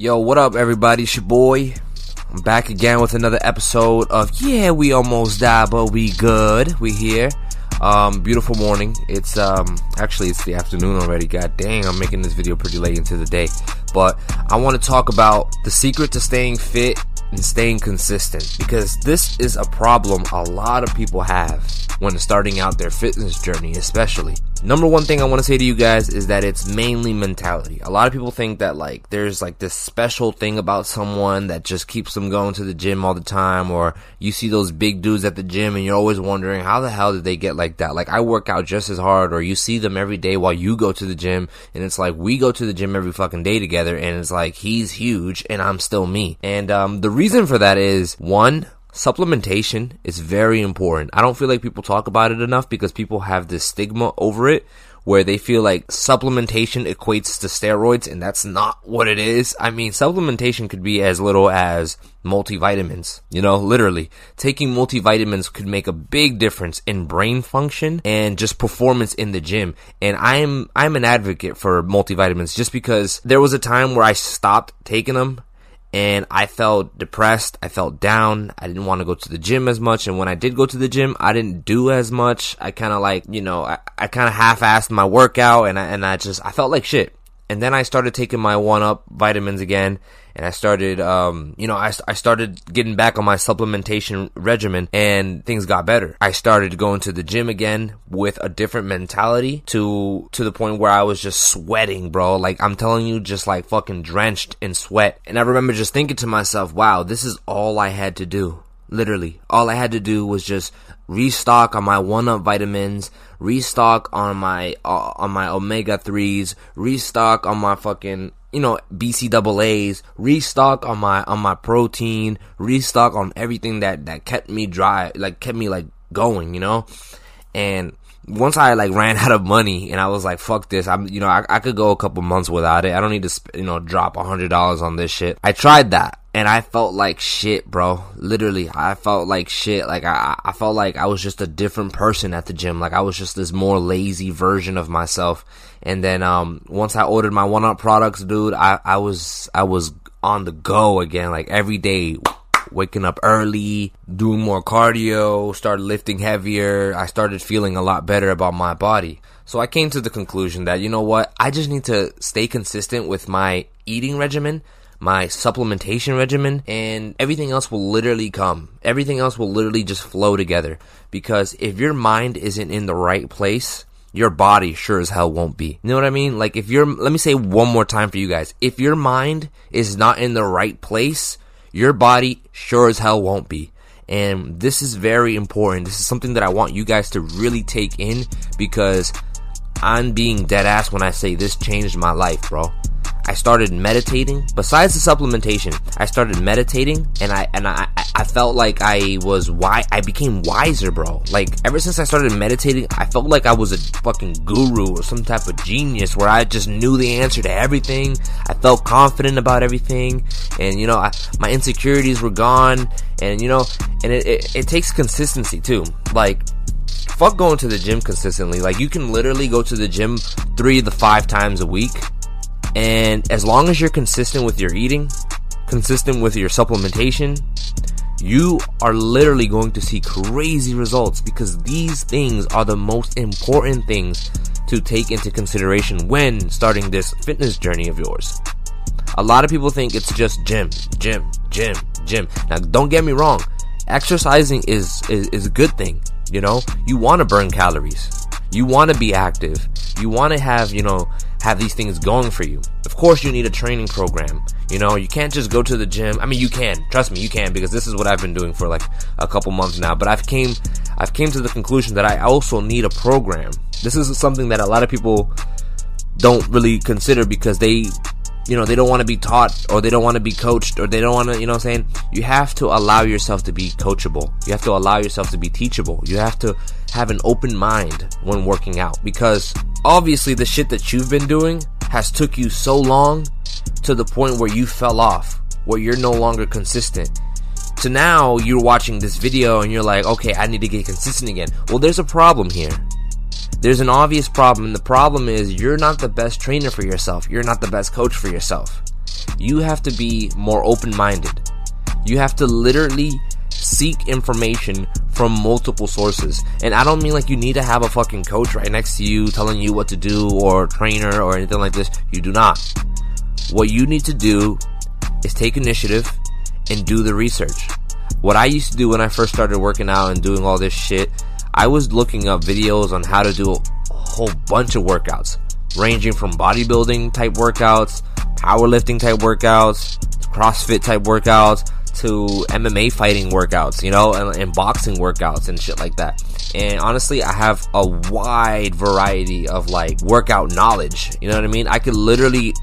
Yo, what up, everybody? It's your boy. I'm back again with another episode of Yeah, we almost died, but we good. We here. Um, beautiful morning. It's um actually it's the afternoon already. God dang, I'm making this video pretty late into the day. But I want to talk about the secret to staying fit and staying consistent because this is a problem a lot of people have when starting out their fitness journey, especially. Number one thing I want to say to you guys is that it's mainly mentality. A lot of people think that like there's like this special thing about someone that just keeps them going to the gym all the time, or you see those big dudes at the gym and you're always wondering how the hell did they get like that? Like I work out just as hard, or you see them every day while you go to the gym, and it's like we go to the gym every fucking day together, and it's like he's huge and I'm still me. And um, the reason for that is one, supplementation is very important. I don't feel like people talk about it enough because people have this stigma over it where they feel like supplementation equates to steroids and that's not what it is. I mean, supplementation could be as little as multivitamins, you know, literally. Taking multivitamins could make a big difference in brain function and just performance in the gym. And I'm I'm an advocate for multivitamins just because there was a time where I stopped taking them and I felt depressed. I felt down. I didn't want to go to the gym as much. And when I did go to the gym, I didn't do as much. I kind of like, you know, I, I kind of half-assed my workout and I, and I just, I felt like shit. And then I started taking my one up vitamins again and I started, um, you know, I, I started getting back on my supplementation regimen and things got better. I started going to the gym again with a different mentality to, to the point where I was just sweating, bro. Like I'm telling you, just like fucking drenched in sweat. And I remember just thinking to myself, wow, this is all I had to do. Literally, all I had to do was just restock on my one up vitamins, restock on my uh, on my omega threes, restock on my fucking you know BCAAs, restock on my on my protein, restock on everything that that kept me dry, like kept me like going, you know, and once I like ran out of money and I was like, fuck this. I'm, you know, I, I could go a couple months without it. I don't need to, you know, drop a hundred dollars on this shit. I tried that and I felt like shit, bro. Literally, I felt like shit. Like I, I felt like I was just a different person at the gym. Like I was just this more lazy version of myself. And then, um, once I ordered my one up products, dude, I, I was, I was on the go again. Like every day, waking up early, doing more cardio, started lifting heavier. I started feeling a lot better about my body. So I came to the conclusion that, you know what, I just need to stay consistent with my eating regimen, my supplementation regimen, and everything else will literally come. Everything else will literally just flow together. Because if your mind isn't in the right place, your body sure as hell won't be. You know what I mean? Like if you're, let me say one more time for you guys. If your mind is not in the right place, your body sure as hell won't be. And this is very important. This is something that I want you guys to really take in because I'm being dead ass when I say this changed my life, bro. I started meditating. Besides the supplementation, I started meditating, and I and I I felt like I was why I became wiser, bro. Like ever since I started meditating, I felt like I was a fucking guru or some type of genius where I just knew the answer to everything. I felt confident about everything, and you know, I, my insecurities were gone, and you know, and it, it, it takes consistency too. Like fuck going to the gym consistently. Like you can literally go to the gym three to five times a week and as long as you're consistent with your eating, consistent with your supplementation, you are literally going to see crazy results because these things are the most important things to take into consideration when starting this fitness journey of yours. A lot of people think it's just gym, gym, gym, gym. Now, don't get me wrong. Exercising is, is, is a good thing. You know, you want to burn calories. You want to be active. You want to have, you know, have these things going for you. Of course, you need a training program. You know, you can't just go to the gym. I mean, you can. Trust me, you can because this is what I've been doing for like a couple months now. But I've came, I've came to the conclusion that I also need a program. This is something that a lot of people don't really consider because they you know, they don't want to be taught or they don't want to be coached or they don't want to, you know I'm saying? You have to allow yourself to be coachable. You have to allow yourself to be teachable. You have to have an open mind when working out because obviously the shit that you've been doing has took you so long to the point where you fell off, where you're no longer consistent. So now you're watching this video and you're like, okay, I need to get consistent again. Well, there's a problem here. There's an obvious problem, and the problem is you're not the best trainer for yourself. You're not the best coach for yourself. You have to be more open minded. You have to literally seek information from multiple sources. And I don't mean like you need to have a fucking coach right next to you telling you what to do or trainer or anything like this. You do not. What you need to do is take initiative and do the research. What I used to do when I first started working out and doing all this shit, I was looking up videos on how to do a whole bunch of workouts, ranging from bodybuilding type workouts, powerlifting type workouts, CrossFit type workouts, to MMA fighting workouts, you know, and, and, boxing workouts and shit like that. And honestly, I have a wide variety of like workout knowledge. You know what I mean? I could literally,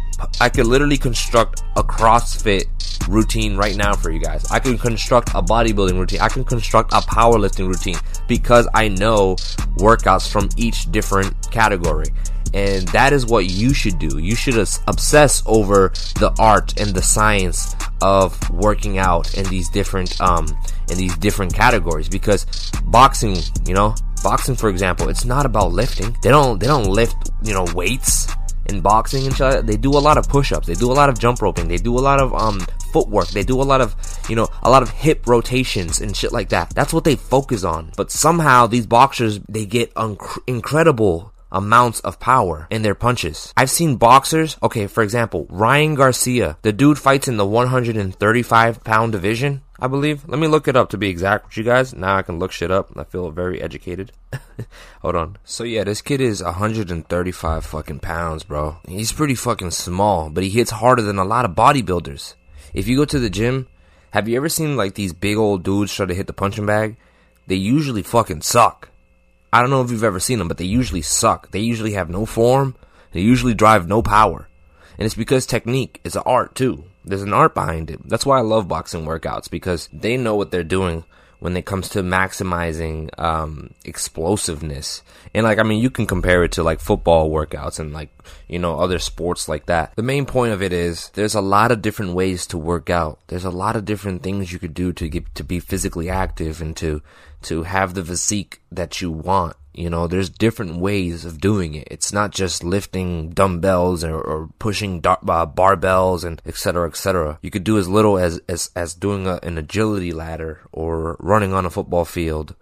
I could literally construct a CrossFit routine right now for you guys. I can construct a bodybuilding routine. I can construct a powerlifting routine because I know workouts from each different category. And that is what you should do. You should obsess over the art and the science of working out in these different um in these different categories because boxing, you know, boxing for example, it's not about lifting. They don't they don't lift, you know, weights in boxing and shit. They do a lot of push-ups. They do a lot of jump roping. They do a lot of um footwork. They do a lot of, you know, a lot of hip rotations and shit like that. That's what they focus on. But somehow these boxers they get un- incredible amounts of power in their punches. I've seen boxers, okay, for example, Ryan Garcia, the dude fights in the 135 pound division, I believe. Let me look it up to be exact with you guys. Now I can look shit up. I feel very educated. Hold on. So yeah, this kid is 135 fucking pounds, bro. He's pretty fucking small, but he hits harder than a lot of bodybuilders. If you go to the gym, have you ever seen like these big old dudes try to hit the punching bag? They usually fucking suck. I don't know if you've ever seen them, but they usually suck. They usually have no form. They usually drive no power. And it's because technique is an art too. There's an art behind it. That's why I love boxing workouts because they know what they're doing when it comes to maximizing um, explosiveness. And like, I mean, you can compare it to like football workouts and like, you know, other sports like that. The main point of it is there's a lot of different ways to work out. There's a lot of different things you could do to get to be physically active and to to have the physique that you want. You know, there's different ways of doing it. It's not just lifting dumbbells or, or pushing dar- uh, barbells and etc. etc. You could do as little as as, as doing a, an agility ladder or running on a football field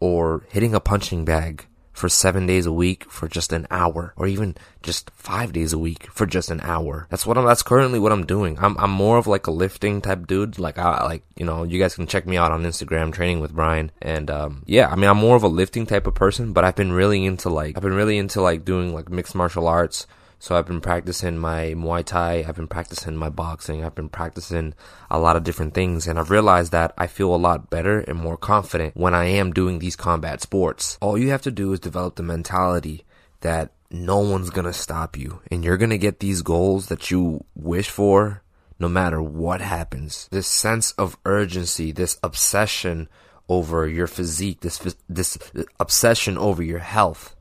or hitting a punching bag for seven days a week for just an hour, or even just five days a week for just an hour. That's what I'm. That's currently what I'm doing. I'm I'm more of like a lifting type dude. Like I like you know you guys can check me out on Instagram, training with Brian, and um yeah, I mean I'm more of a lifting type of person, but I've been really into like I've been really into like doing like mixed martial arts so I've been practicing my Muay Thai, I've been practicing my boxing, I've been practicing a lot of different things, and I've realized that I feel a lot better and more confident when I am doing these combat sports. All you have to do is develop the mentality that no one's gonna stop you, and you're gonna get these goals that you wish for no matter what happens. This sense of urgency, this obsession over your physique, this this obsession over your health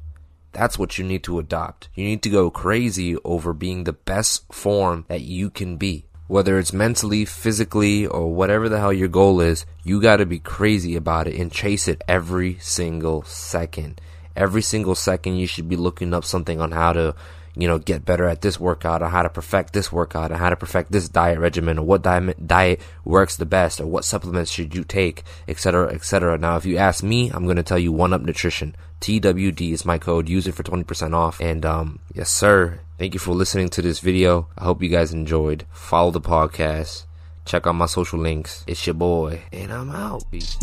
that's what you need to adopt. You need to go crazy over being the best form that you can be. Whether it's mentally, physically, or whatever the hell your goal is, you gotta be crazy about it and chase it every single second. Every single second you should be looking up something on how to you know, get better at this workout or how to perfect this workout or how to perfect this diet regimen or what diet, diet works the best or what supplements should you take, etc., etc. Now, if you ask me, I'm going to tell you One Up Nutrition. TWD is my code. Use it for 20% off. And, um, yes, sir. Thank you for listening to this video. I hope you guys enjoyed. Follow the podcast. Check out my social links. It's your boy. And I'm out. Peace.